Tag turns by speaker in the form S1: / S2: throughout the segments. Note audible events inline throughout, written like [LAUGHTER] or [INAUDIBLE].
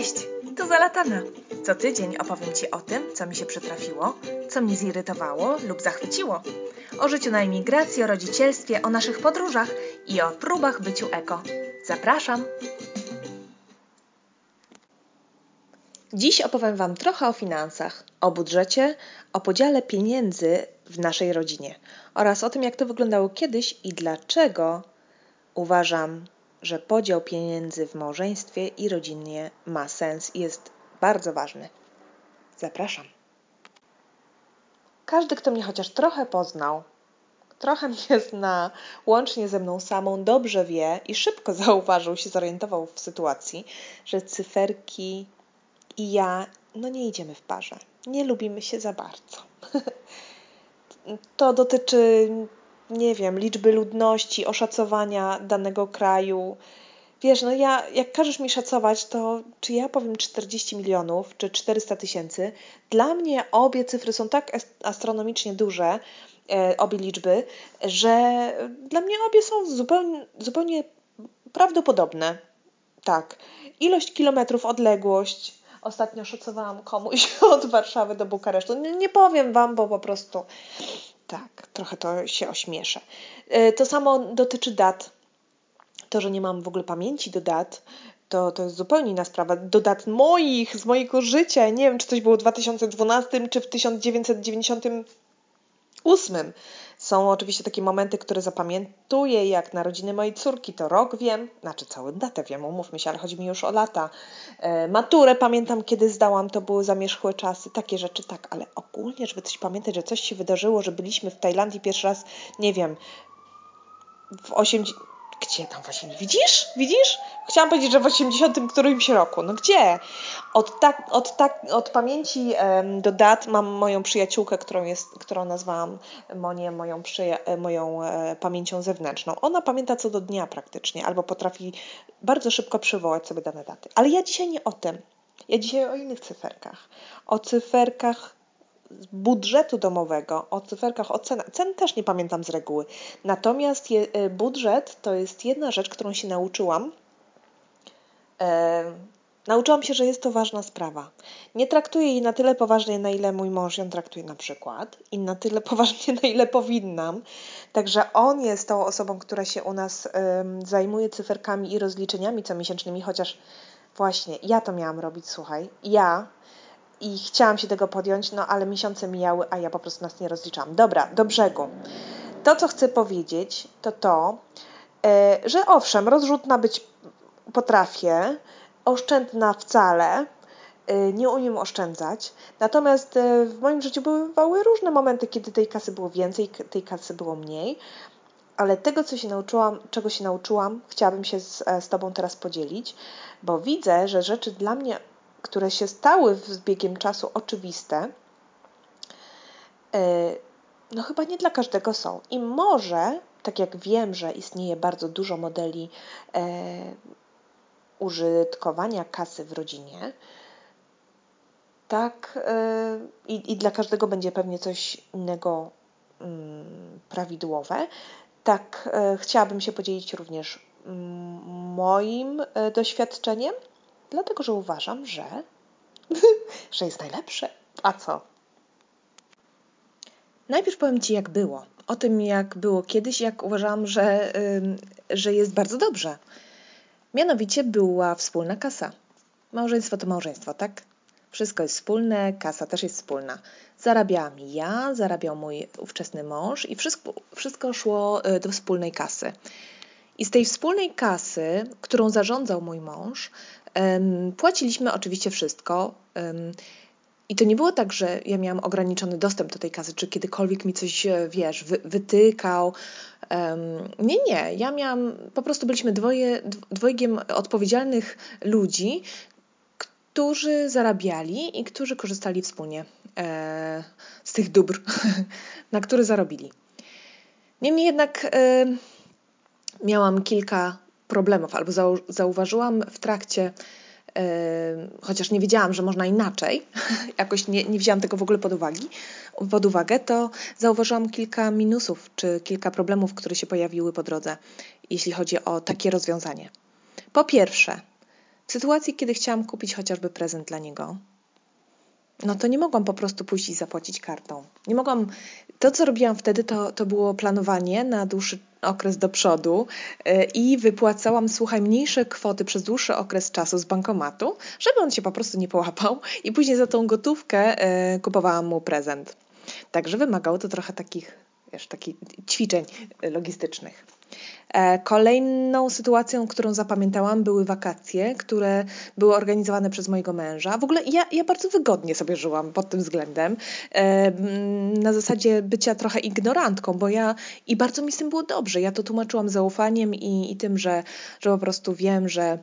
S1: Cześć, tu Zalatana. Co tydzień opowiem Ci o tym, co mi się przytrafiło, co mnie zirytowało lub zachwyciło. O życiu na emigracji, o rodzicielstwie, o naszych podróżach i o próbach byciu eko. Zapraszam! Dziś opowiem Wam trochę o finansach, o budżecie, o podziale pieniędzy w naszej rodzinie oraz o tym, jak to wyglądało kiedyś i dlaczego uważam, że podział pieniędzy w małżeństwie i rodzinie ma sens i jest bardzo ważny. Zapraszam. Każdy, kto mnie chociaż trochę poznał, trochę [LAUGHS] mnie zna, łącznie ze mną samą, dobrze wie i szybko [LAUGHS] zauważył, się zorientował w sytuacji, że cyferki i ja no nie idziemy w parze. Nie lubimy się za bardzo. [LAUGHS] to dotyczy nie wiem, liczby ludności, oszacowania danego kraju. Wiesz, no ja, jak każesz mi szacować, to czy ja powiem 40 milionów, czy 400 tysięcy, dla mnie obie cyfry są tak astronomicznie duże, e, obie liczby, że dla mnie obie są zupełnie, zupełnie prawdopodobne. Tak. Ilość kilometrów, odległość. Ostatnio szacowałam komuś [LAUGHS] od Warszawy do Bukaresztu. Nie, nie powiem Wam, bo po prostu tak, trochę to się ośmieszę. E, to samo dotyczy dat. To, że nie mam w ogóle pamięci do dat, to, to jest zupełnie inna sprawa. Do dat moich, z mojego życia. Nie wiem, czy coś było w 2012 czy w 1998. Są oczywiście takie momenty, które zapamiętuję, jak narodziny mojej córki, to rok wiem, znaczy całą datę wiem, umówmy się, ale chodzi mi już o lata. E, maturę pamiętam, kiedy zdałam, to były zamierzchłe czasy, takie rzeczy tak, ale ogólnie, żeby coś pamiętać, że coś się wydarzyło, że byliśmy w Tajlandii pierwszy raz, nie wiem, w 80 gdzie tam właśnie? Widzisz? Widzisz? Chciałam powiedzieć, że w 80 którymś roku. No gdzie? Od, tak, od, tak, od pamięci um, do dat mam moją przyjaciółkę, którą, jest, którą nazwałam Monię moją, przyja- e, moją e, pamięcią zewnętrzną. Ona pamięta co do dnia praktycznie, albo potrafi bardzo szybko przywołać sobie dane daty. Ale ja dzisiaj nie o tym. Ja dzisiaj o innych cyferkach. O cyferkach budżetu domowego, o cyferkach, o cenach. Cen też nie pamiętam z reguły. Natomiast je, y, budżet to jest jedna rzecz, którą się nauczyłam. E, nauczyłam się, że jest to ważna sprawa. Nie traktuję jej na tyle poważnie, na ile mój mąż ją traktuje na przykład, i na tyle [LAUGHS] poważnie, na ile powinnam. Także on jest tą osobą, która się u nas zajmuje cyferkami i rozliczeniami comiesięcznymi, chociaż właśnie ja to miałam robić, słuchaj. Ja i chciałam się tego podjąć, no ale miesiące mijały, a ja po prostu nas nie rozliczałam. Dobra, do brzegu. To, co chcę powiedzieć, to to, e, że owszem, rozrzutna być potrafię, oszczędna wcale, e, nie umiem oszczędzać. Natomiast e, w moim życiu bywały różne momenty, kiedy tej kasy było więcej, tej kasy było mniej. Ale tego, co się nauczyłam, czego się nauczyłam, chciałabym się z, z Tobą teraz podzielić, bo widzę, że rzeczy dla mnie które się stały z biegiem czasu oczywiste, e, no chyba nie dla każdego są. I może, tak jak wiem, że istnieje bardzo dużo modeli e, użytkowania kasy w rodzinie, tak e, i, i dla każdego będzie pewnie coś innego mm, prawidłowe. Tak chciałabym się podzielić również mm, moim doświadczeniem dlatego że uważam, że, [LAUGHS] że jest najlepsze. A co? Najpierw powiem Ci, jak było. O tym, jak było kiedyś, jak uważałam, że, że jest bardzo dobrze. Mianowicie była wspólna kasa. Małżeństwo to małżeństwo, tak? Wszystko jest wspólne, kasa też jest wspólna. Zarabiałam ja, zarabiał mój ówczesny mąż i wszystko, wszystko szło y, do wspólnej kasy. I z tej wspólnej kasy, którą zarządzał mój mąż, Płaciliśmy oczywiście wszystko. I to nie było tak, że ja miałam ograniczony dostęp do tej kasy, czy kiedykolwiek mi coś, e, wiesz, wy, wytykał. Nie, nie. Ja miałam, po prostu byliśmy dwoje, dwojgiem odpowiedzialnych ludzi, którzy zarabiali i którzy korzystali wspólnie e, z tych dóbr, [LAUGHS] na które zarobili. Niemniej jednak miałam kilka problemów, albo zau zauważyłam w trakcie, yy, chociaż nie wiedziałam, że można inaczej, [LAUGHS] jakoś nie, nie wzięłam tego w ogóle pod, uwagi, pod uwagę, to zauważyłam kilka minusów czy kilka problemów, które się pojawiły po drodze, jeśli chodzi o takie rozwiązanie. Po pierwsze, w sytuacji, kiedy chciałam kupić chociażby prezent dla niego, no to nie mogłam po prostu pójść i zapłacić kartą. Nie mogłam. To, co robiłam wtedy, to, to było planowanie na dłuższy okres do przodu yy, i wypłacałam, słuchaj, mniejsze kwoty przez dłuższy okres czasu z bankomatu, żeby on się po prostu nie połapał i później za tą gotówkę yy, kupowałam mu prezent. Także wymagało to trochę takich, wiesz, takich ćwiczeń logistycznych. E, kolejną sytuacją, którą zapamiętałam, były wakacje, które były organizowane przez mojego męża. W ogóle ja, ja bardzo wygodnie sobie żyłam pod tym względem, e, na zasadzie bycia trochę ignorantką, bo ja i bardzo mi z tym było dobrze. Ja to tłumaczyłam zaufaniem i, i tym, że, że po prostu wiem, że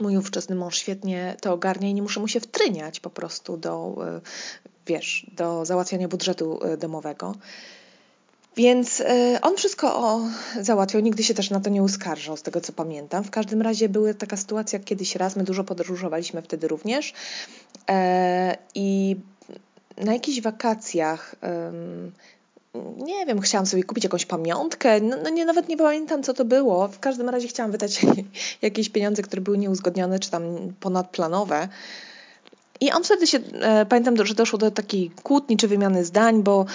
S1: mój ówczesny mąż świetnie to ogarnia i nie muszę mu się wtryniać po prostu do, e, wiesz, do załatwiania budżetu domowego. Więc y, on wszystko załatwiał, nigdy się też na to nie uskarżał, z tego co pamiętam. W każdym razie była taka sytuacja kiedyś raz, my dużo podróżowaliśmy wtedy również e, i na jakichś wakacjach nie wiem, chciałam sobie kupić jakąś pamiątkę, no, no, nie, nawet nie pamiętam co to było. W każdym razie chciałam wydać [LAUGHS] jakieś pieniądze, które były nieuzgodnione, czy tam ponadplanowe. I on wtedy się, e, pamiętam, że doszło do takiej kłótni czy wymiany zdań, bo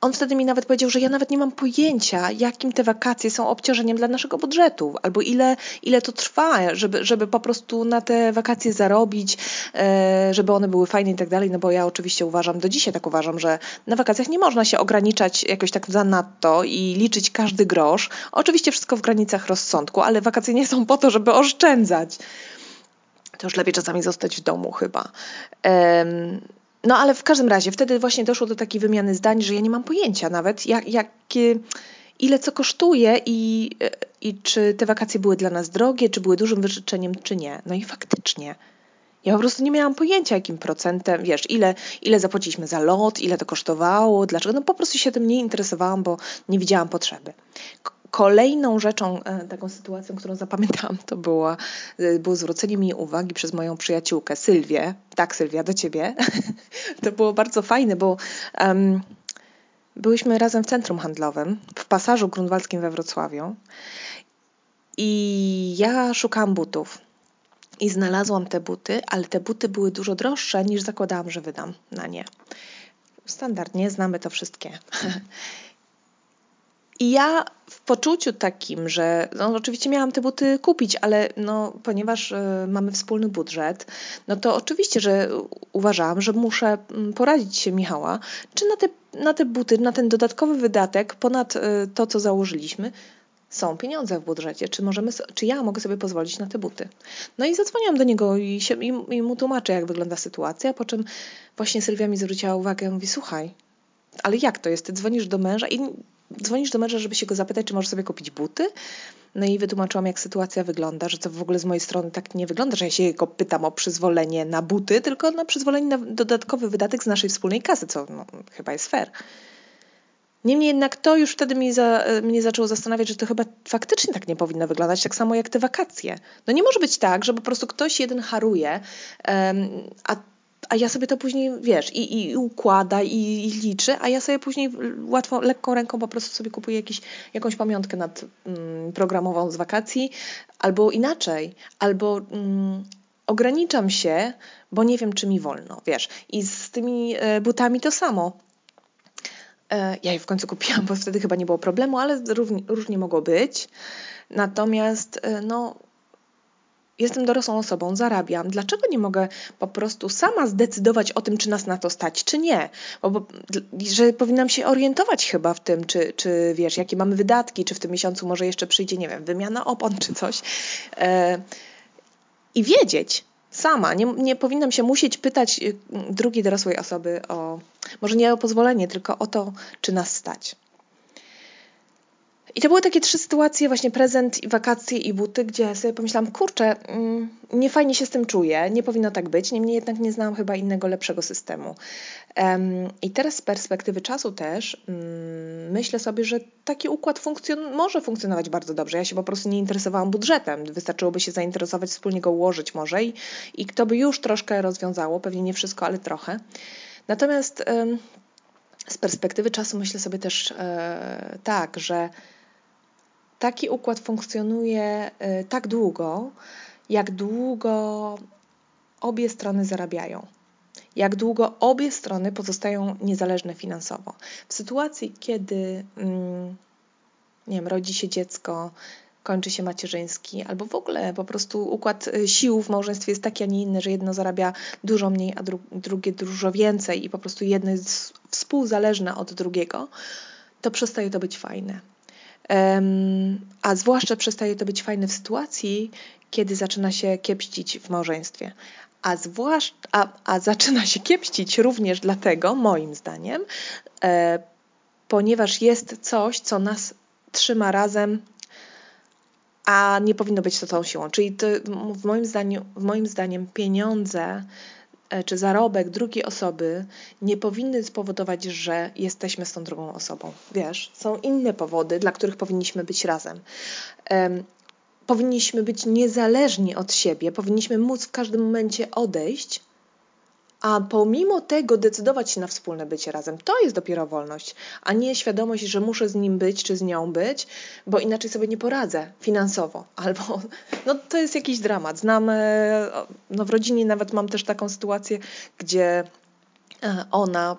S1: on wtedy mi nawet powiedział, że ja nawet nie mam pojęcia, jakim te wakacje są obciążeniem dla naszego budżetu, albo ile, ile to trwa, żeby, żeby po prostu na te wakacje zarobić, e, żeby one były fajne i tak dalej. No bo ja oczywiście uważam, do dzisiaj tak uważam, że na wakacjach nie można się ograniczać jakoś tak zanadto i liczyć każdy grosz. Oczywiście wszystko w granicach rozsądku, ale wakacje nie są po to, żeby oszczędzać. To już lepiej czasami zostać w domu chyba. No ale w każdym razie wtedy właśnie doszło do takiej wymiany zdań, że ja nie mam pojęcia nawet, jak, jak, ile co kosztuje i, i czy te wakacje były dla nas drogie, czy były dużym wyrzeczeniem, czy nie. No i faktycznie. Ja po prostu nie miałam pojęcia, jakim procentem, wiesz, ile, ile zapłaciliśmy za lot, ile to kosztowało, dlaczego. No po prostu się tym nie interesowałam, bo nie widziałam potrzeby. Kolejną rzeczą, e, taką sytuacją, którą zapamiętałam, to było, e, było zwrócenie mi uwagi przez moją przyjaciółkę Sylwię. Tak, Sylwia, do ciebie. [LAUGHS] to było bardzo fajne, bo um, byłyśmy razem w centrum handlowym, w pasażu grunwaldzkim we Wrocławiu i ja szukałam butów. I znalazłam te buty, ale te buty były dużo droższe niż zakładałam, że wydam na nie. Standardnie znamy to wszystkie. [LAUGHS] I ja w poczuciu takim, że no, oczywiście miałam te buty kupić, ale no, ponieważ y, mamy wspólny budżet, no to oczywiście, że uważałam, że muszę mm, poradzić się Michała, czy na te, na te buty, na ten dodatkowy wydatek ponad y, to, co założyliśmy, są pieniądze w budżecie, czy, możemy, czy ja mogę sobie pozwolić na te buty. No i zadzwoniłam do niego i, się, i, i mu tłumaczę, jak wygląda sytuacja, po czym właśnie Sylwia mi zwróciła uwagę, mówi, słuchaj, ale jak to jest? Ty dzwonisz do męża i dzwonisz do męża, żeby się go zapytać, czy możesz sobie kupić buty. No i wytłumaczyłam, jak sytuacja wygląda, że to w ogóle z mojej strony tak nie wygląda, że ja się go pytam o przyzwolenie na buty, tylko na przyzwolenie na dodatkowy wydatek z naszej wspólnej kasy, co no, chyba jest fair. Niemniej jednak to już wtedy mnie, za, mnie zaczęło zastanawiać, że to chyba faktycznie tak nie powinno wyglądać, tak samo jak te wakacje. No nie może być tak, że po prostu ktoś jeden haruje, um, a a ja sobie to później, wiesz, i, i układa, i, i liczy, a ja sobie później łatwo, lekką ręką po prostu sobie kupuję jakiś, jakąś pamiątkę nad mm, programową z wakacji, albo inaczej, albo mm, ograniczam się, bo nie wiem, czy mi wolno, wiesz. I z tymi e, butami to samo. E, ja je w końcu kupiłam, bo wtedy chyba nie było problemu, ale różnie, różnie mogło być. Natomiast, e, no, jestem dorosłą osobą, zarabiam, dlaczego nie mogę po prostu sama zdecydować o tym, czy nas na to stać, czy nie? Bo, bo, że powinnam się orientować chyba w tym, czy, czy wiesz, jakie mamy wydatki, czy w tym miesiącu może jeszcze przyjdzie, nie wiem, wymiana opon czy coś. E, I wiedzieć sama, nie, nie powinnam się musieć pytać y, drugiej dorosłej osoby o, może nie o pozwolenie, tylko o to, czy nas stać. I to były takie trzy sytuacje, właśnie prezent, wakacje i buty, gdzie sobie pomyślałam, kurczę, mm, nie fajnie się z tym czuję, nie powinno tak być, niemniej jednak nie znałam chyba innego, lepszego systemu. I teraz z perspektywy czasu też mm, myślę sobie, że taki układ funkcjon może funkcjonować bardzo dobrze. Ja się po prostu nie interesowałam budżetem, wystarczyłoby się zainteresować, wspólnie go ułożyć może i, i to by już troszkę rozwiązało, pewnie nie wszystko, ale trochę. Natomiast z perspektywy czasu myślę sobie też e, tak, że taki układ funkcjonuje y, tak długo, jak długo obie strony zarabiają. Jak długo obie strony pozostają niezależne finansowo. W sytuacji, kiedy mm, nie wiem, rodzi się dziecko, kończy się macierzyński, albo w ogóle po prostu układ y, sił w małżeństwie jest taki, a nie inny, że jedno zarabia dużo mniej, a dru drugie dużo więcej i po prostu jedno jest współzależne od drugiego, to przestaje to być fajne. A zwłaszcza przestaje to być fajne w sytuacji, kiedy zaczyna się kiepścić w małżeństwie. A, zwłaszcza, a, a zaczyna się kiepścić również dlatego, moim zdaniem, e, ponieważ jest coś, co nas trzyma razem a nie powinno być to tą siłą. Czyli to, w, moim zdaniu, w moim zdaniem pieniądze czy zarobek drugiej osoby nie powinny spowodować, że jesteśmy z tą drugą osobą. Wiesz, są inne powody, dla których powinniśmy być razem. Um, powinniśmy być niezależni od siebie, powinniśmy móc w każdym momencie odejść a pomimo tego decydować się na wspólne bycie razem. To jest dopiero wolność, a nie świadomość, że muszę z nim być czy z nią być, bo inaczej sobie nie poradzę finansowo. [LAUGHS] Albo, no to jest jakiś dramat. Znam, e, no w rodzinie nawet mam też taką sytuację, gdzie e, ona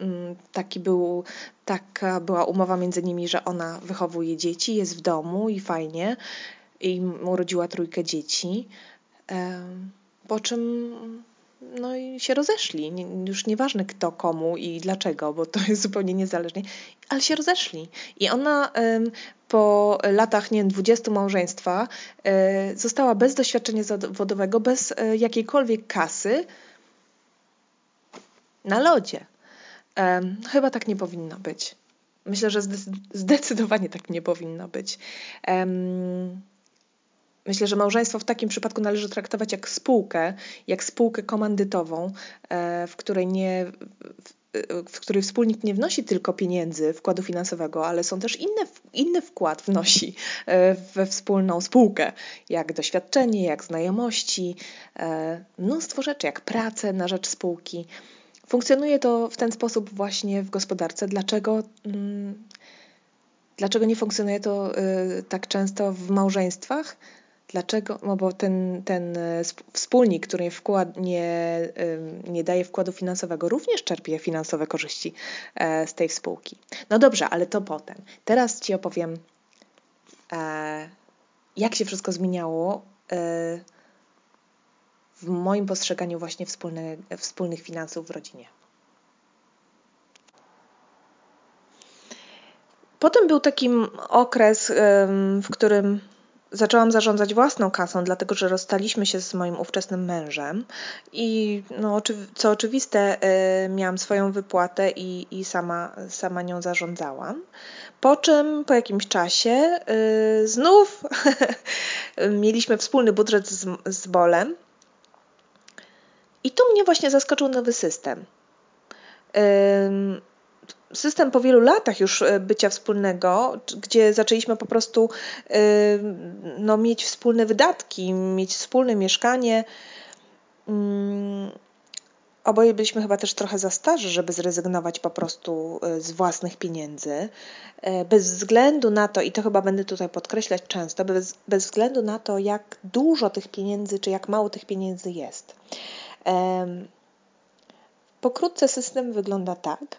S1: mm, taki był, taka była umowa między nimi, że ona wychowuje dzieci, jest w domu i fajnie i urodziła trójkę dzieci. Po czym no i się rozeszli. Nie, już nieważne kto komu i dlaczego, bo to jest zupełnie niezależnie, ale się rozeszli. I ona po latach, nie wiem, 20 małżeństwa e, została bez doświadczenia zawodowego, bez e, jakiejkolwiek kasy na lodzie. Chyba tak nie powinno być. Myślę, że zdecydowanie tak nie powinno być. Myślę, że małżeństwo w takim przypadku należy traktować jak spółkę, jak spółkę komandytową, e, w której nie w której wspólnik nie wnosi tylko pieniędzy, wkładu finansowego, ale są też inne, inny wkład wnosi e, we wspólną spółkę, jak doświadczenie, jak znajomości, e, mnóstwo rzeczy, jak pracę na rzecz spółki. Funkcjonuje to w ten sposób właśnie w gospodarce. Dlaczego, mm, dlaczego nie funkcjonuje to tak często w małżeństwach? Dlaczego? No bo ten, ten e, wspólnik, który wkład, nie, nie daje wkładu finansowego, również czerpie finansowe korzyści e, z tej spółki. No dobrze, ale to potem. Teraz Ci opowiem, e, jak się wszystko zmieniało w moim postrzeganiu właśnie wspólne, wspólnych finansów w rodzinie. Potem był taki okres, w którym zaczęłam zarządzać własną kasą, dlatego że rozstaliśmy się z moim ówczesnym mężem i no, co oczywiste, y, miałam swoją wypłatę i, i sama, sama nią zarządzałam. Po czym po jakimś czasie y, znów [LAUGHS] mieliśmy wspólny budżet z, z Bolem. I tu mnie właśnie zaskoczył nowy system system po wielu latach już e, bycia wspólnego, gdzie zaczęliśmy po prostu e, no, mieć wspólne wydatki, mieć wspólne mieszkanie. Mm, oboje byliśmy chyba też trochę za starzy, żeby zrezygnować po prostu e, z własnych pieniędzy. Bez względu na to, i to chyba będę tutaj podkreślać często, bez, bez względu na to, jak dużo tych pieniędzy, czy jak mało tych pieniędzy jest. Pokrótce system wygląda tak,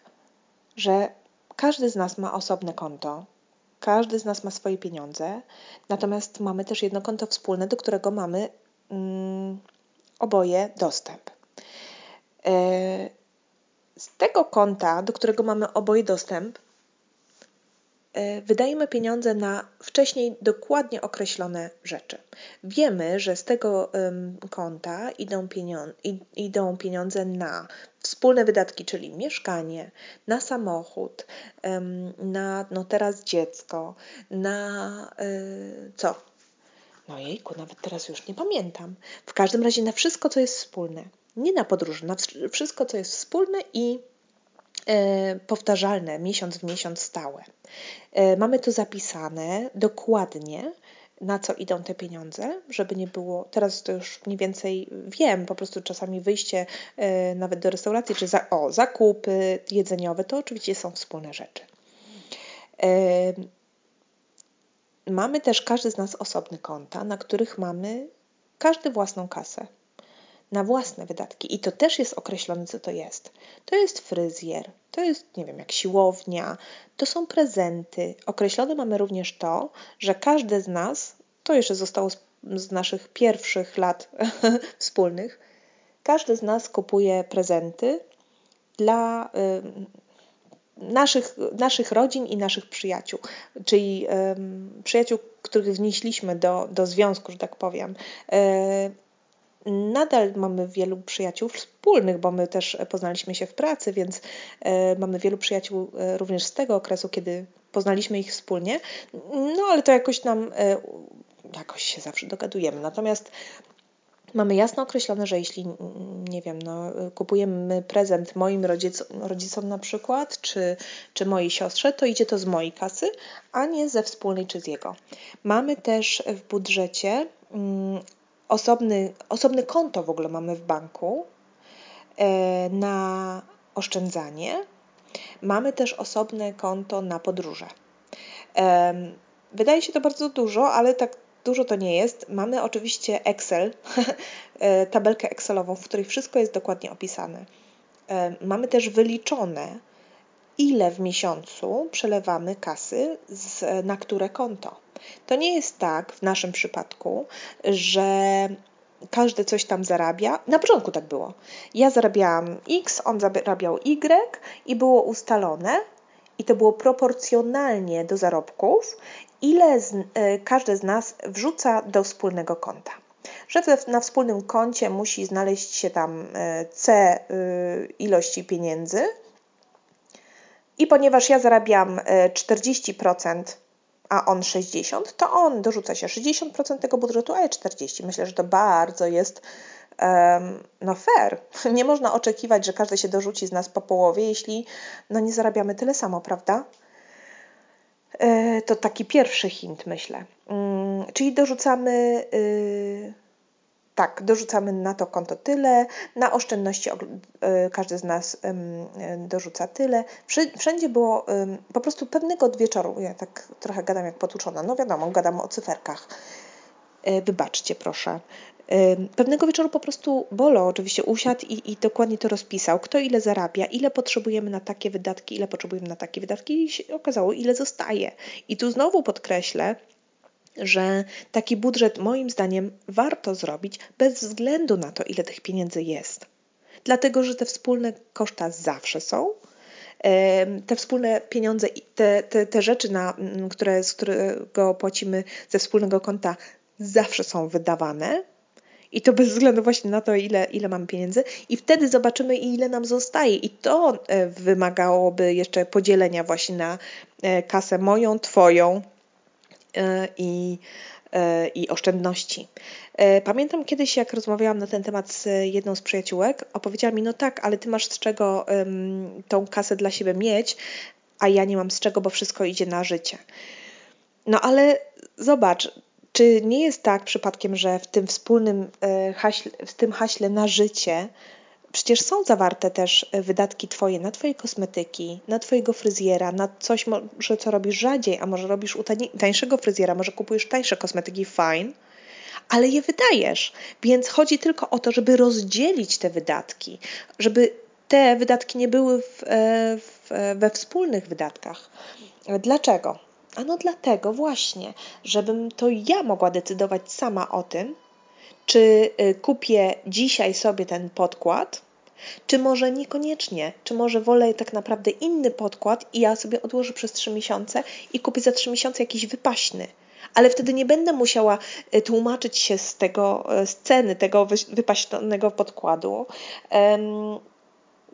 S1: że każdy z nas ma osobne konto, każdy z nas ma swoje pieniądze, natomiast mamy też jedno konto wspólne, do którego mamy mm, oboje dostęp. E, z tego konta, do którego mamy oboje dostęp, wydajemy pieniądze na wcześniej dokładnie określone rzeczy. Wiemy, że z tego konta idą, pieniądze, idą pieniądze na wspólne wydatki, czyli mieszkanie, na samochód, na no teraz dziecko, na e, co? No jejku, nawet teraz już nie pamiętam. W każdym razie na wszystko, co jest wspólne. Nie na podróże, na wszystko, co jest wspólne i E, powtarzalne, miesiąc w miesiąc stałe. E, mamy to zapisane dokładnie, na co idą te pieniądze, żeby nie było, teraz to już mniej więcej wiem, po prostu czasami wyjście e, nawet do restauracji, czy za, o, zakupy jedzeniowe, to oczywiście są wspólne rzeczy. Mamy też każdy z nas osobne konta, na których mamy każdy własną kasę na własne wydatki i to też jest określone, co to jest. To jest fryzjer, to jest, nie wiem, jak siłownia, to są prezenty. Określone mamy również to, że każdy z nas, to jeszcze zostało z, z naszych pierwszych lat [LAUGHS] wspólnych, każdy z nas kupuje prezenty dla y, naszych, naszych rodzin i naszych przyjaciół, czyli przyjaciół, których wnieśliśmy do, do związku, że tak powiem. Y, nadal mamy wielu przyjaciół wspólnych, bo my też poznaliśmy się w pracy, więc e, mamy wielu przyjaciół e, również z tego okresu, kiedy poznaliśmy ich wspólnie. No ale to jakoś nam, e, jakoś się zawsze dogadujemy. Natomiast mamy jasno określone, że jeśli, nie wiem, no, kupujemy prezent moim rodzicom, rodzicom na przykład, czy, czy mojej siostrze, to idzie to z mojej kasy, a nie ze wspólnej czy z jego. Mamy też w budżecie mm, osobny, osobne konto w ogóle mamy w banku e, na oszczędzanie. Mamy też osobne konto na podróże. Wydaje się to bardzo dużo, ale tak dużo to nie jest. Mamy oczywiście Excel, [LAUGHS] e, tabelkę Excelową, w której wszystko jest dokładnie opisane. Mamy też wyliczone, ile w miesiącu przelewamy kasy z, na które konto. To nie jest tak w naszym przypadku, że każdy coś tam zarabia. Na początku tak było. Ja zarabiałam X, on zarabiał Y i było ustalone, i to było proporcjonalnie do zarobków, ile z, y, każdy z nas wrzuca do wspólnego konta. Że na wspólnym koncie musi znaleźć się tam y, C y, ilości pieniędzy, i ponieważ ja zarabiam 40%, a on 60%, to on dorzuca się 60% tego budżetu, a ja 40%. Myślę, że to bardzo jest um, no fair. [LAUGHS] Nie można oczekiwać, że każdy się dorzuci z nas po połowie, jeśli no nie zarabiamy tyle samo, prawda? To taki pierwszy hint, myślę. Mm, czyli dorzucamy y, tak, dorzucamy na to konto tyle, na oszczędności e, każdy z nas dorzuca tyle. Wszędzie było po prostu pewnego wieczoru, ja tak trochę gadam jak potłuczona, no wiadomo, gadam o cyferkach. E, wybaczcie proszę. Pewnego wieczoru po prostu Bolo oczywiście usiadł i, i dokładnie to rozpisał, kto ile zarabia, ile potrzebujemy na takie wydatki, ile potrzebujemy na takie wydatki i się okazało, ile zostaje. I tu znowu podkreślę, że taki budżet moim zdaniem warto zrobić bez względu na to, ile tych pieniędzy jest. Dlatego, że te wspólne koszta zawsze są. Te wspólne pieniądze, te, te, te rzeczy, na, które, z którego płacimy ze wspólnego konta, zawsze są wydawane. I to bez względu właśnie na to, ile, ile mamy pieniędzy, i wtedy zobaczymy, ile nam zostaje. I to e, wymagałoby jeszcze podzielenia właśnie na e, kasę moją, Twoją, i, e, i oszczędności. E, pamiętam kiedyś, jak rozmawiałam na ten temat z jedną z przyjaciółek, opowiedziała mi, no tak, ale ty masz z czego um, tą kasę dla siebie mieć, a ja nie mam z czego, bo wszystko idzie na życie. No ale zobacz, czy nie jest tak przypadkiem, że w tym wspólnym haśle, w tym haśle na życie Przecież są zawarte też e, wydatki Twoje na Twoje kosmetyki, na Twojego fryzjera, na coś może co robisz rzadziej, a może robisz u tańszego fryzjera, może kupujesz tańsze kosmetyki, fine, ale je wydajesz. Więc chodzi tylko o to, żeby rozdzielić te wydatki, żeby te wydatki nie były w, e, w, e, we wspólnych wydatkach. Dlaczego? Ano dlatego właśnie, żebym to ja mogła decydować sama o tym, czy kupię dzisiaj sobie ten podkład, czy może niekoniecznie, czy może wolę tak naprawdę inny podkład i ja sobie odłożę przez 3 miesiące i kupię za 3 miesiące jakiś wypaśny. Ale wtedy nie będę musiała e, tłumaczyć się z tego, e, ceny tego wypaśnego podkładu, um,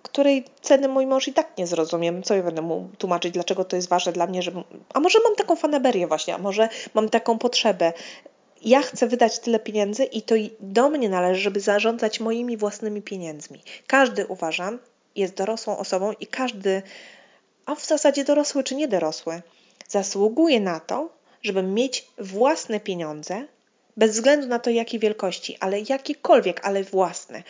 S1: której ceny mój mąż i tak nie zrozumiem. Co ja będę mu tłumaczyć, dlaczego to jest ważne dla mnie, żeby... A może mam taką fanaberię właśnie, a może mam taką potrzebę ja chcę wydać tyle pieniędzy i to do mnie należy, żeby zarządzać moimi własnymi pieniędzmi. Każdy, uważam, jest dorosłą osobą i każdy, a w zasadzie dorosły czy niedorosły, zasługuje na to, żeby mieć własne pieniądze, bez względu na to, jakiej wielkości, ale jakiekolwiek, ale własne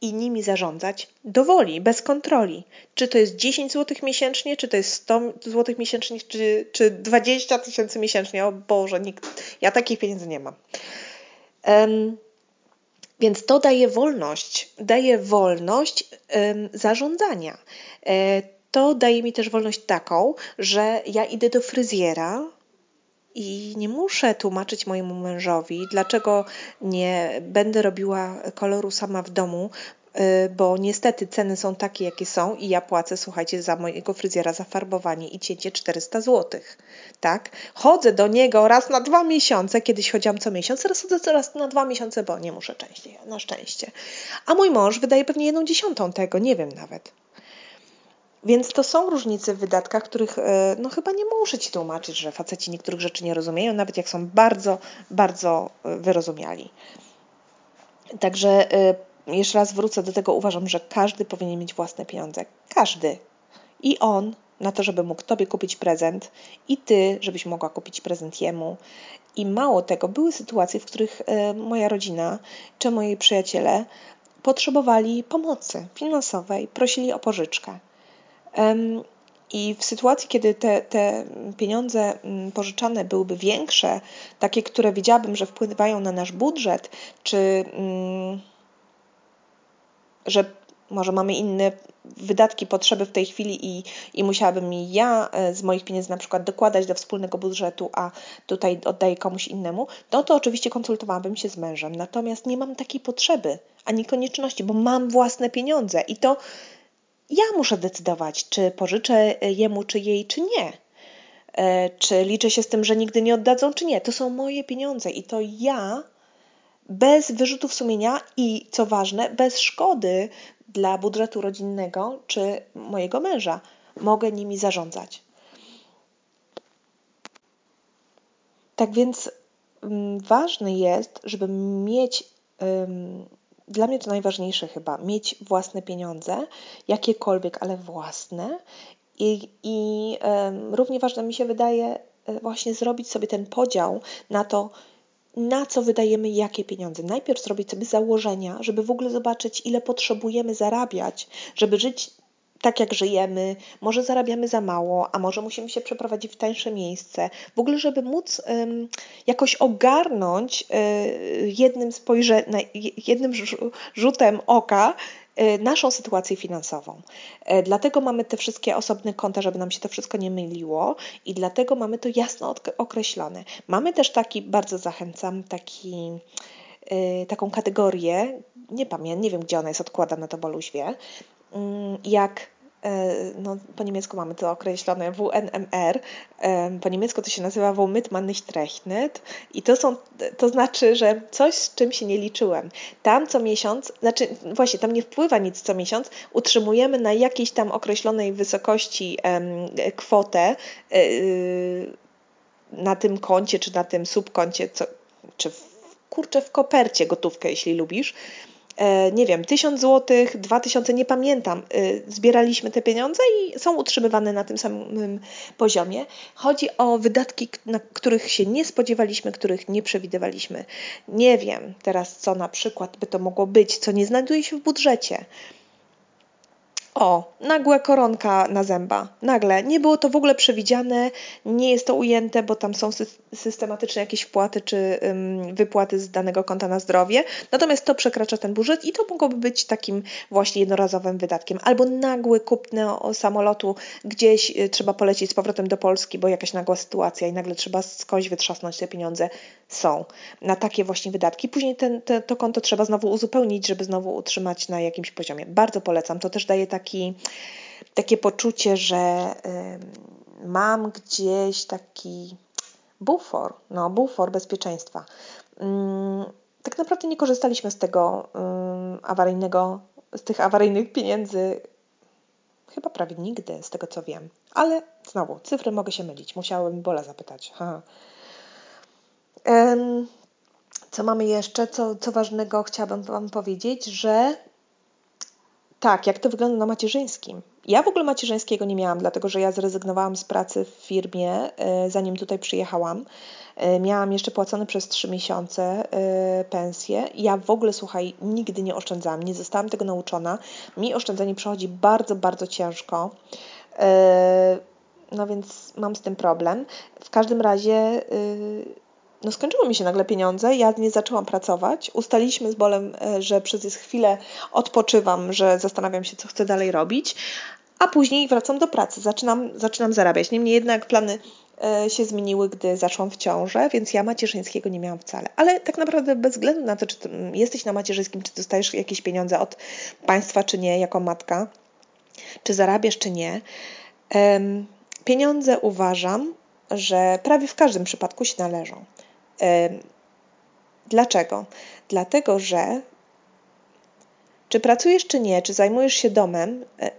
S1: i nimi zarządzać dowoli, bez kontroli. Czy to jest 10 zł miesięcznie, czy to jest 100 zł miesięcznie, czy, czy 20 tysięcy miesięcznie. O Boże, nikt, ja takich pieniędzy nie mam. Um, Więc to daje wolność, daje wolność ym, zarządzania. E, to daje mi też wolność taką, że ja idę do fryzjera i nie muszę tłumaczyć mojemu mężowi, dlaczego nie będę robiła koloru sama w domu, y, bo niestety ceny są takie, jakie są i ja płacę, słuchajcie, za mojego fryzjera zafarbowanie i cięcie 400 zł. Tak? Chodzę do niego raz na dwa miesiące, kiedyś chodziłam co miesiąc, teraz chodzę raz na dwa miesiące, bo nie muszę częściej, na szczęście. A mój mąż wydaje pewnie jedną dziesiątą tego, nie wiem nawet. Więc to są różnice w wydatkach, których e, no chyba nie muszę Ci tłumaczyć, że faceci niektórych rzeczy nie rozumieją, nawet jak są bardzo, bardzo e, wyrozumiali. Także e, jeszcze raz wrócę do tego, uważam, że każdy powinien mieć własne pieniądze. Każdy. I on na to, żeby mógł Tobie kupić prezent, i Ty, żebyś mogła kupić prezent jemu. I mało tego, były sytuacje, w których moja rodzina czy moi przyjaciele potrzebowali pomocy finansowej, prosili o pożyczkę. I w sytuacji, kiedy te, te pieniądze mm, pożyczane byłyby większe, takie, które wiedziałabym, że wpływają na nasz budżet, czy mm, że może mamy inne wydatki, potrzeby w tej chwili i, i musiałabym ja e, z moich pieniędzy na przykład dokładać do wspólnego budżetu, a tutaj oddaję komuś innemu, to to oczywiście konsultowałabym się z mężem. Natomiast nie mam takiej potrzeby ani konieczności, bo mam własne pieniądze i to ja muszę decydować, czy pożyczę jemu, czy jej, czy nie. E, czy liczę się z tym, że nigdy nie oddadzą, czy nie. To są moje pieniądze i to ja bez wyrzutów sumienia i co ważne, bez szkody dla budżetu rodzinnego czy mojego męża mogę nimi zarządzać. Tak więc mm, ważne jest, żeby mieć dla mnie to najważniejsze chyba, mieć własne pieniądze, jakiekolwiek, ale własne. I, i um, równie ważne mi się wydaje e, właśnie zrobić sobie ten podział na to, na co wydajemy jakie pieniądze. Najpierw zrobić sobie założenia, żeby w ogóle zobaczyć, ile potrzebujemy zarabiać, żeby żyć tak jak żyjemy, może zarabiamy za mało, a może musimy się przeprowadzić w tańsze miejsce. W ogóle, żeby móc um, jakoś ogarnąć um, jednym, spojrze- jednym rzutem oka e, naszą sytuację finansową. E, dlatego mamy te wszystkie osobne konta, żeby nam się to wszystko nie myliło i dlatego mamy to jasno określone. Mamy też taki, bardzo zachęcam, taki taką kategorię, nie pamiętam, nie wiem gdzie ona jest odkładana, to Boluś wie, jak e, no, po niemiecku mamy to określone WNMR, po niemiecku to się nazywa Womit man nicht rechnet i to, są, to znaczy, że coś z czym się nie liczyłem. Tam co miesiąc, znaczy właśnie tam nie wpływa nic co miesiąc, utrzymujemy na jakiejś tam określonej wysokości kwotę e, na tym koncie, czy na tym subkoncie, co, czy w, kurczę w kopercie gotówkę, jeśli lubisz, E, nie wiem, 1000 zł, 2000, nie pamiętam, e, zbieraliśmy te pieniądze i są utrzymywane na tym samym poziomie. Chodzi o wydatki, na których się nie spodziewaliśmy, których nie przewidywaliśmy. Nie wiem teraz, co na przykład by to mogło być, co nie znajduje się w budżecie. O, nagłe koronka na zęba. Nagle. Nie było to w ogóle przewidziane, nie jest to ujęte, bo tam są systematyczne jakieś wpłaty czy ym, wypłaty z danego konta na zdrowie. Natomiast to przekracza ten budżet i to mogłoby być takim właśnie jednorazowym wydatkiem. Albo nagły kupny samolotu, gdzieś y, trzeba polecieć z powrotem do Polski, bo jakaś nagła sytuacja i nagle trzeba skądś wytrzasnąć te pieniądze. Są na takie właśnie wydatki. Później ten, te, to konto trzeba znowu uzupełnić, żeby znowu utrzymać na jakimś poziomie. Bardzo polecam. To też daje taki taki, takie poczucie, że mam gdzieś taki bufor, no bufor bezpieczeństwa. Mm, tak naprawdę nie korzystaliśmy z tego awaryjnego, z tych awaryjnych pieniędzy chyba prawie nigdy, z tego co wiem. Ale znowu, cyfry mogę się mylić. Musiałem Bola zapytać. Ha. Co mamy jeszcze? Co, co ważnego chciałabym Wam powiedzieć, że tak, jak to wygląda na macierzyńskim. Ja w ogóle macierzyńskiego nie miałam, dlatego że ja zrezygnowałam z pracy w firmie, e, zanim tutaj przyjechałam. E, miałam jeszcze płacone przez trzy miesiące e, pensję. Ja w ogóle, słuchaj, nigdy nie oszczędzałam, nie zostałam tego nauczona. Mi oszczędzanie przychodzi bardzo, bardzo ciężko. No więc mam z tym problem. W każdym razie no skończyły mi się nagle pieniądze, ja nie zaczęłam pracować. Ustaliliśmy z Bolem, e, że przez chwilę odpoczywam, że zastanawiam się, co chcę dalej robić, a później wracam do pracy, zaczynam, zaczynam zarabiać. Niemniej jednak plany e, się zmieniły, gdy zaszłam w ciążę, więc ja macierzyńskiego nie miałam wcale. Ale tak naprawdę bez względu na to, czy jesteś na macierzyńskim, czy dostajesz jakieś pieniądze od państwa, czy nie, jako matka, czy zarabiasz, czy nie, pieniądze uważam, że prawie w każdym przypadku się należą. Dlaczego? Dlatego, że czy pracujesz, czy nie, czy zajmujesz się domem, e,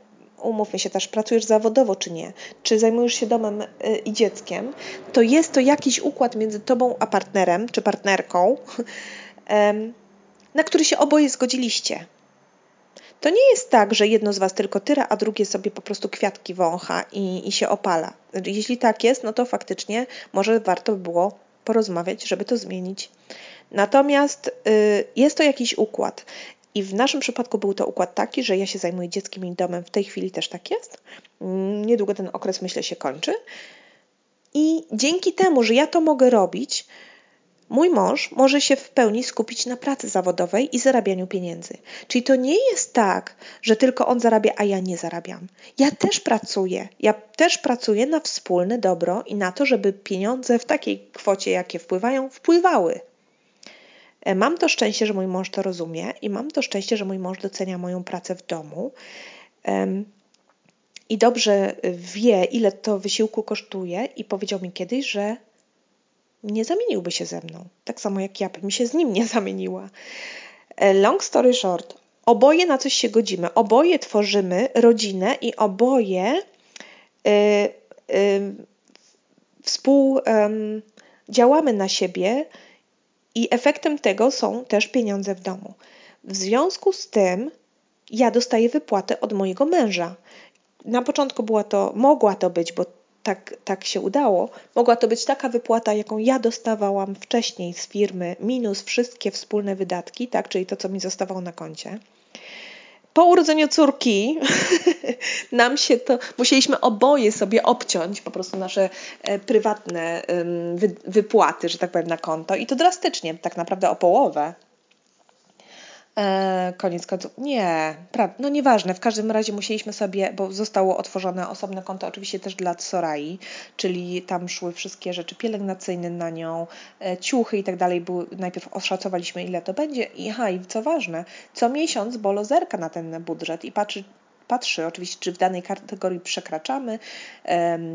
S1: umówmy się też, pracujesz zawodowo, czy nie, czy zajmujesz się domem e, i dzieckiem, to jest to jakiś układ między tobą a partnerem, czy partnerką, [LAUGHS] na który się oboje zgodziliście. To nie jest tak, że jedno z Was tylko tyra, a drugie sobie po prostu kwiatki wącha i, i się opala. Jeśli tak jest, no to faktycznie może warto by było porozmawiać, żeby to zmienić. Natomiast y, jest to jakiś układ. I w naszym przypadku był to układ taki, że ja się zajmuję dzieckiem i domem. W tej chwili też tak jest. Mm, niedługo ten okres, myślę, się kończy. I dzięki temu, że ja to mogę robić, Mój mąż może się w pełni skupić na pracy zawodowej i zarabianiu pieniędzy. Czyli to nie jest tak, że tylko on zarabia, a ja nie zarabiam. Ja też pracuję. Ja też pracuję na wspólne dobro i na to, żeby pieniądze w takiej kwocie, jakie wpływają, wpływały. E, mam to szczęście, że mój mąż to rozumie i mam to szczęście, że mój mąż docenia moją pracę w domu. I dobrze wie, ile to wysiłku kosztuje, i powiedział mi kiedyś, że nie zamieniłby się ze mną. Tak samo jak ja bym się z nim nie zamieniła. E, long story short, oboje na coś się godzimy, oboje tworzymy rodzinę i oboje y, y, współdziałamy na siebie i efektem tego są też pieniądze w domu. W związku z tym ja dostaję wypłatę od mojego męża. Na początku była to, mogła to być, bo tak, tak się udało, mogła to być taka wypłata, jaką ja dostawałam wcześniej z firmy, minus wszystkie wspólne wydatki, tak, czyli to, co mi zostawało na koncie. Po urodzeniu córki [LAUGHS] nam się to, musieliśmy oboje sobie obciąć po prostu nasze e, prywatne wypłaty, że tak powiem, na konto i to drastycznie, tak naprawdę o połowę. E, koniec końców. Nie, prawda, no nieważne. W każdym razie musieliśmy sobie, bo zostało otworzone osobne konto, oczywiście też dla Sorai, czyli tam szły wszystkie rzeczy pielęgnacyjne na nią, e, ciuchy i tak dalej. Najpierw oszacowaliśmy, ile to będzie. I, aha, i co ważne, co miesiąc Bolo zerka na ten budżet i patrzy, patrzy oczywiście, czy w danej kategorii przekraczamy,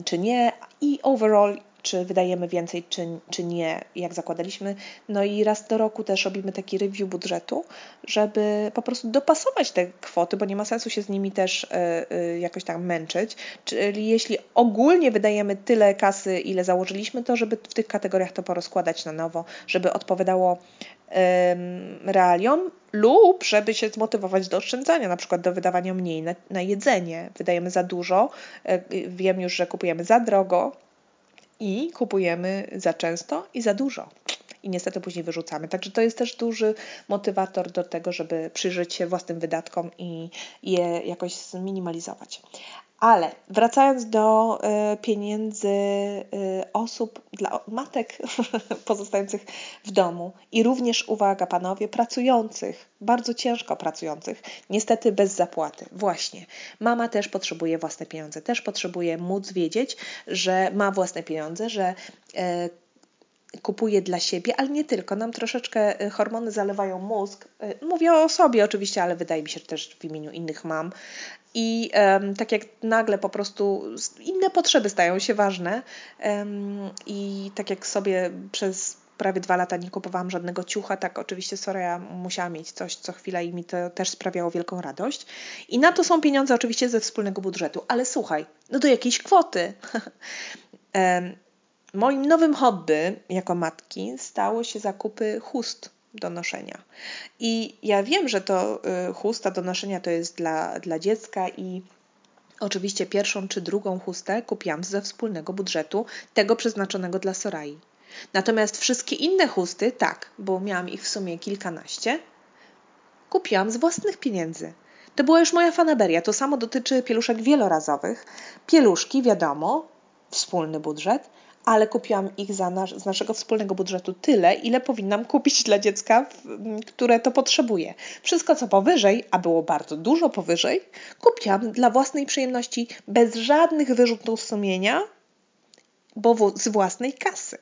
S1: czy nie. I overall czy wydajemy więcej, czy, czy nie, jak zakładaliśmy. No i raz do roku też robimy taki review budżetu, żeby po prostu dopasować te kwoty, bo nie ma sensu się z nimi też y, y, jakoś tam męczyć. Czyli jeśli ogólnie wydajemy tyle kasy, ile założyliśmy, to żeby w tych kategoriach to porozkładać na nowo, żeby odpowiadało realiom lub żeby się zmotywować do oszczędzania, na przykład do wydawania mniej na, na jedzenie. Wydajemy za dużo, e, wiem już, że kupujemy za drogo, i kupujemy za często i za dużo. I niestety później wyrzucamy. Także to jest też duży motywator do tego, żeby przyjrzeć się własnym wydatkom i je jakoś zminimalizować. Ale wracając do y, pieniędzy y, osób, dla matek [LAUGHS] pozostających w domu i również, uwaga panowie, pracujących, bardzo ciężko pracujących, niestety bez zapłaty. Właśnie, mama też potrzebuje własne pieniądze, też potrzebuje móc wiedzieć, że ma własne pieniądze, że y, kupuje dla siebie, ale nie tylko. Nam troszeczkę hormony zalewają mózg. Mówię o sobie oczywiście, ale wydaje mi się że też w imieniu innych mam, i um, tak jak nagle po prostu inne potrzeby stają się ważne um, i tak jak sobie przez prawie dwa lata nie kupowałam żadnego ciucha, tak oczywiście Soraya musiała mieć coś co chwila i mi to też sprawiało wielką radość. I na to są pieniądze oczywiście ze wspólnego budżetu, ale słuchaj, no do jakiejś kwoty. [LAUGHS] moim nowym hobby jako matki stało się zakupy chust do noszenia. I ja wiem, że to y, chusta do noszenia to jest dla, dla dziecka i oczywiście pierwszą czy drugą chustę kupiłam ze wspólnego budżetu, tego przeznaczonego dla Sorai. Natomiast wszystkie inne chusty, tak, bo miałam ich w sumie kilkanaście, kupiłam z własnych pieniędzy. To była już moja fanaberia. To samo dotyczy pieluszek wielorazowych. Pieluszki, wiadomo, wspólny budżet, ale kupiłam ich za nasz, z naszego wspólnego budżetu tyle, ile powinnam kupić dla dziecka, które to potrzebuje. Wszystko, co powyżej, a było bardzo dużo powyżej, kupiłam dla własnej przyjemności, bez żadnych wyrzutów sumienia, bo z własnej kasy.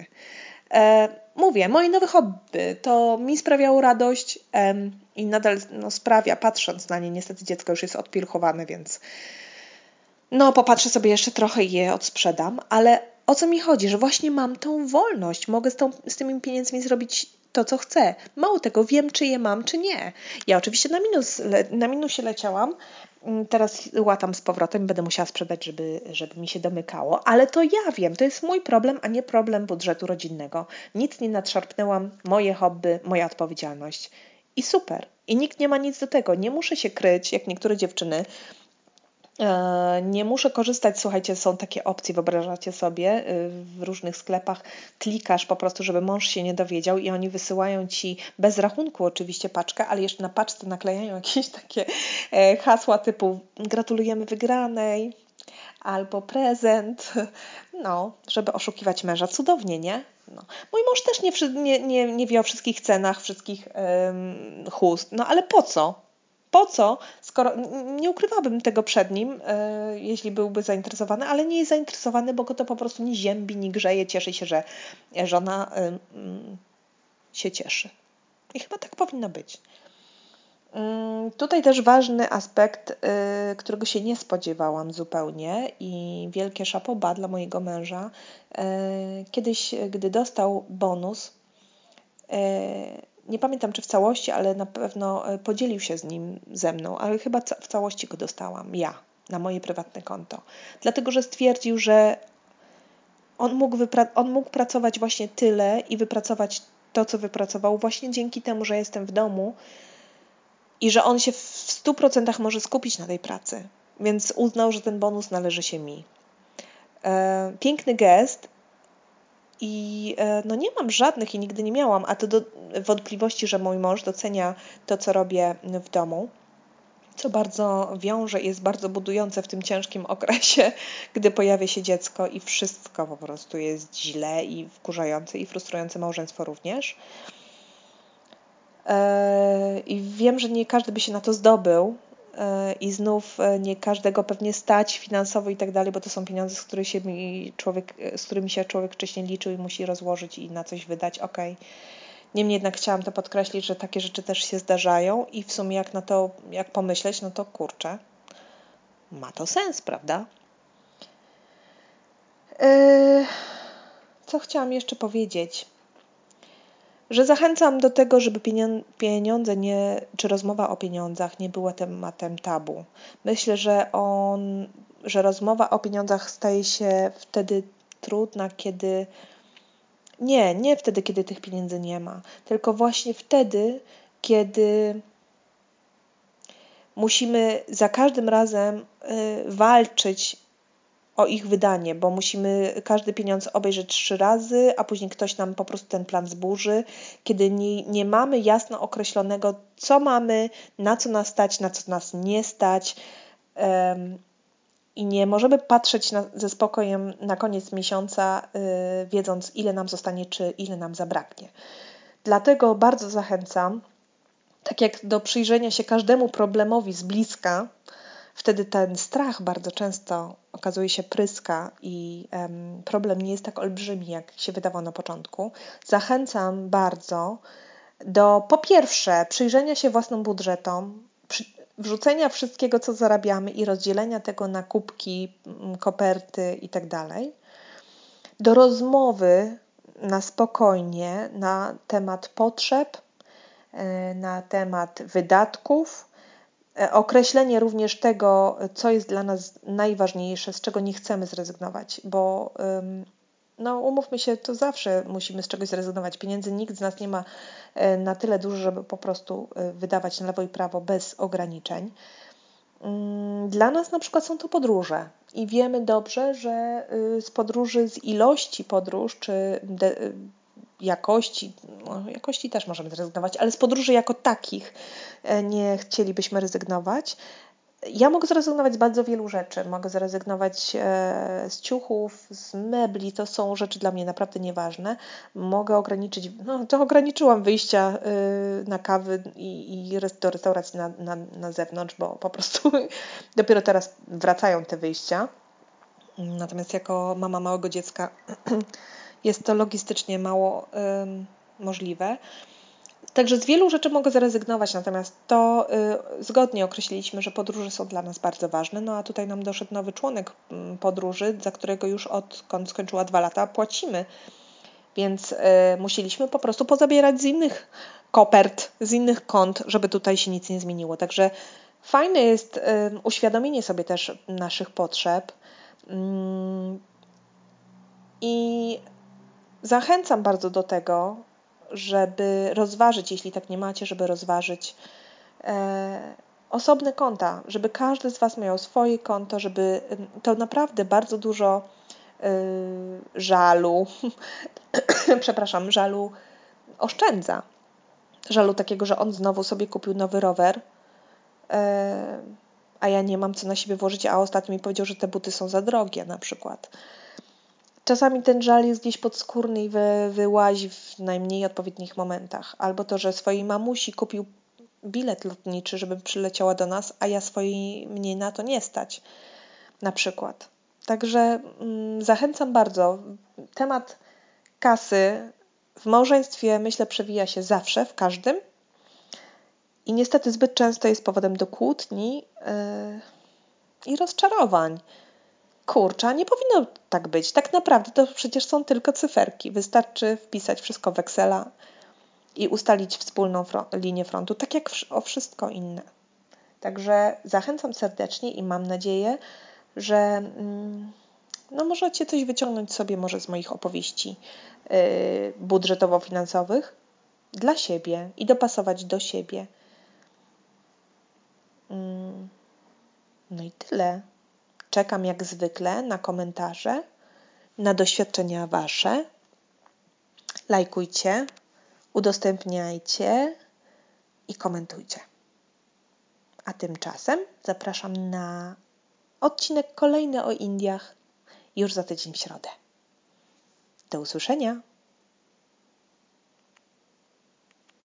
S1: E, mówię, moje nowe hobby to mi sprawiało radość e, i nadal no, sprawia, patrząc na nie. Niestety dziecko już jest odpilchowane, więc no popatrzę sobie jeszcze trochę i je odsprzedam, ale o co mi chodzi, że właśnie mam tą wolność, mogę z, tą, z tymi pieniędzmi zrobić to, co chcę. Mało tego, wiem, czy je mam, czy nie. Ja oczywiście na, minus, na minusie leciałam, mm, teraz łatam z powrotem, będę musiała sprzedać, żeby, żeby mi się domykało, ale to ja wiem, to jest mój problem, a nie problem budżetu rodzinnego. Nic nie nadszarpnęłam, moje hobby, moja odpowiedzialność. I super. I nikt nie ma nic do tego. Nie muszę się kryć, jak niektóre dziewczyny, nie muszę korzystać, słuchajcie, są takie opcje, wyobrażacie sobie, y, w różnych sklepach klikasz po prostu, żeby mąż się nie dowiedział i oni wysyłają ci bez rachunku oczywiście paczkę, ale jeszcze na paczce naklejają [LAUGHS] jakieś takie e, hasła typu gratulujemy wygranej albo prezent, no, żeby oszukiwać męża. Cudownie, nie? No. Mój mąż też nie, nie, nie, nie wie o wszystkich cenach, wszystkich um, chust, no ale po co? Po co, skoro nie ukrywałabym tego przed nim, e, jeśli byłby zainteresowany, ale nie jest zainteresowany, bo go to po prostu nie ziębi, nie grzeje, cieszy się, że żona się cieszy. I chyba tak powinno być. Mm, tutaj też ważny aspekt, y, którego się nie spodziewałam zupełnie i wielkie szapoba dla mojego męża. E, kiedyś, gdy dostał bonus, e, nie pamiętam czy w całości, ale na pewno e, podzielił się z nim ze mną, ale chyba w całości go dostałam ja na moje prywatne konto. Dlatego, że stwierdził, że on mógł, on mógł pracować właśnie tyle i wypracować to, co wypracował, właśnie dzięki temu, że jestem w domu i że on się w 100% może skupić na tej pracy. Więc uznał, że ten bonus należy się mi. E, piękny gest, i e, no nie mam żadnych i nigdy nie miałam, a to do wątpliwości, że mój mąż docenia to, co robię w domu, co bardzo wiąże i jest bardzo budujące w tym ciężkim [LAUGHS] okresie, gdy pojawia się dziecko i wszystko po prostu jest źle i wkurzające i frustrujące małżeństwo również. E, I wiem, że nie każdy by się na to zdobył, i znów e, nie każdego pewnie stać finansowo i tak dalej, bo to są pieniądze, z, których się człowiek, e, z którymi się człowiek wcześniej liczył i musi rozłożyć i na coś wydać. Ok. Niemniej jednak chciałam to podkreślić, że takie rzeczy też się zdarzają i w sumie jak na to, jak pomyśleć, no to kurczę, ma to sens, prawda? Yy, co chciałam jeszcze powiedzieć? Że zachęcam do tego, żeby pieniądze nie, czy rozmowa o pieniądzach nie była tematem tabu. Myślę, że on, że rozmowa o pieniądzach staje się wtedy trudna, kiedy nie, nie wtedy, kiedy tych pieniędzy nie ma, tylko właśnie wtedy, kiedy musimy za każdym razem y, walczyć o ich wydanie, bo musimy każdy pieniądz obejrzeć trzy razy, a później ktoś nam po prostu ten plan zburzy, kiedy nie, nie mamy jasno określonego, co mamy, na co nas stać, na co nas nie stać. Um, i nie możemy patrzeć na, ze spokojem na koniec miesiąca, yy, wiedząc, ile nam zostanie, czy ile nam zabraknie. Dlatego bardzo zachęcam, tak jak do przyjrzenia się każdemu problemowi z bliska, wtedy ten strach bardzo często okazuje się pryska i problem nie jest tak olbrzymi, jak się wydawało na początku. Zachęcam bardzo do po pierwsze przyjrzenia się własnym budżetom, wrzucenia wszystkiego, co zarabiamy i rozdzielenia tego na kubki, koperty itd. Tak do rozmowy na spokojnie na temat potrzeb, e, na temat wydatków, określenie również tego, co jest dla nas najważniejsze, z czego nie chcemy zrezygnować, bo no, umówmy się, to zawsze musimy z czegoś zrezygnować. Pieniędzy nikt z nas nie ma e, na tyle dużo, żeby po prostu e, wydawać na lewo i prawo bez ograniczeń. Mm, dla nas na przykład są to podróże i wiemy dobrze, że y, z podróży, z ilości podróż, czy jakości, no, jakości też możemy zrezygnować, ale z podróży jako takich e, nie chcielibyśmy rezygnować. ja mogę zrezygnować z bardzo wielu rzeczy. Mogę zrezygnować e, z ciuchów, z mebli, to są rzeczy dla mnie naprawdę nieważne. Mogę ograniczyć, no to ograniczyłam wyjścia y, na kawy i, i do restauracji na, na, na zewnątrz, bo po prostu [LAUGHS] dopiero teraz wracają te wyjścia. Natomiast jako mama małego dziecka [CLEARS THROAT] jest to logistycznie mało y, możliwe. Także z wielu rzeczy mogę zrezygnować, natomiast to y, zgodnie określiliśmy, że podróże są dla nas bardzo ważne. No a tutaj nam doszedł nowy członek y, podróży, za którego już odkąd skończyła dwa lata płacimy. Więc y, musieliśmy po prostu pozabierać z innych kopert, z innych kont, żeby tutaj się nic nie zmieniło. Także fajne jest y, uświadomienie sobie też naszych potrzeb. Mm, I zachęcam bardzo do tego, żeby rozważyć, jeśli tak nie macie, żeby rozważyć e, osobne konta, żeby każdy z Was miał swoje konto, żeby to naprawdę bardzo dużo e, żalu, [COUGHS] przepraszam, żalu oszczędza. Żalu takiego, że on znowu sobie kupił nowy rower, e, a ja nie mam co na siebie włożyć, a ostatnio mi powiedział, że te buty są za drogie na przykład. Czasami ten żal jest gdzieś podskórny i wy, wyłazi w najmniej odpowiednich momentach. Albo to, że swojej mamusi kupił bilet lotniczy, żeby przyleciała do nas, a ja swojej mnie na to nie stać. Na przykład. Także mm, zachęcam bardzo. Temat kasy w małżeństwie myślę przewija się zawsze, w każdym. I niestety zbyt często jest powodem do kłótni yy, i rozczarowań kurczę, nie powinno tak być. Tak naprawdę to przecież są tylko cyferki. Wystarczy wpisać wszystko w Excela i ustalić wspólną linię frontu, tak jak o wszystko inne. Także zachęcam serdecznie i mam nadzieję, że mm, no możecie coś wyciągnąć sobie może z moich opowieści yy, budżetowo-finansowych dla siebie i dopasować do siebie. Mm, no i tyle. Czekam jak zwykle na komentarze, na doświadczenia Wasze. Lajkujcie, udostępniajcie i komentujcie. A tymczasem zapraszam na odcinek kolejny o Indiach już za tydzień w środę. Do usłyszenia.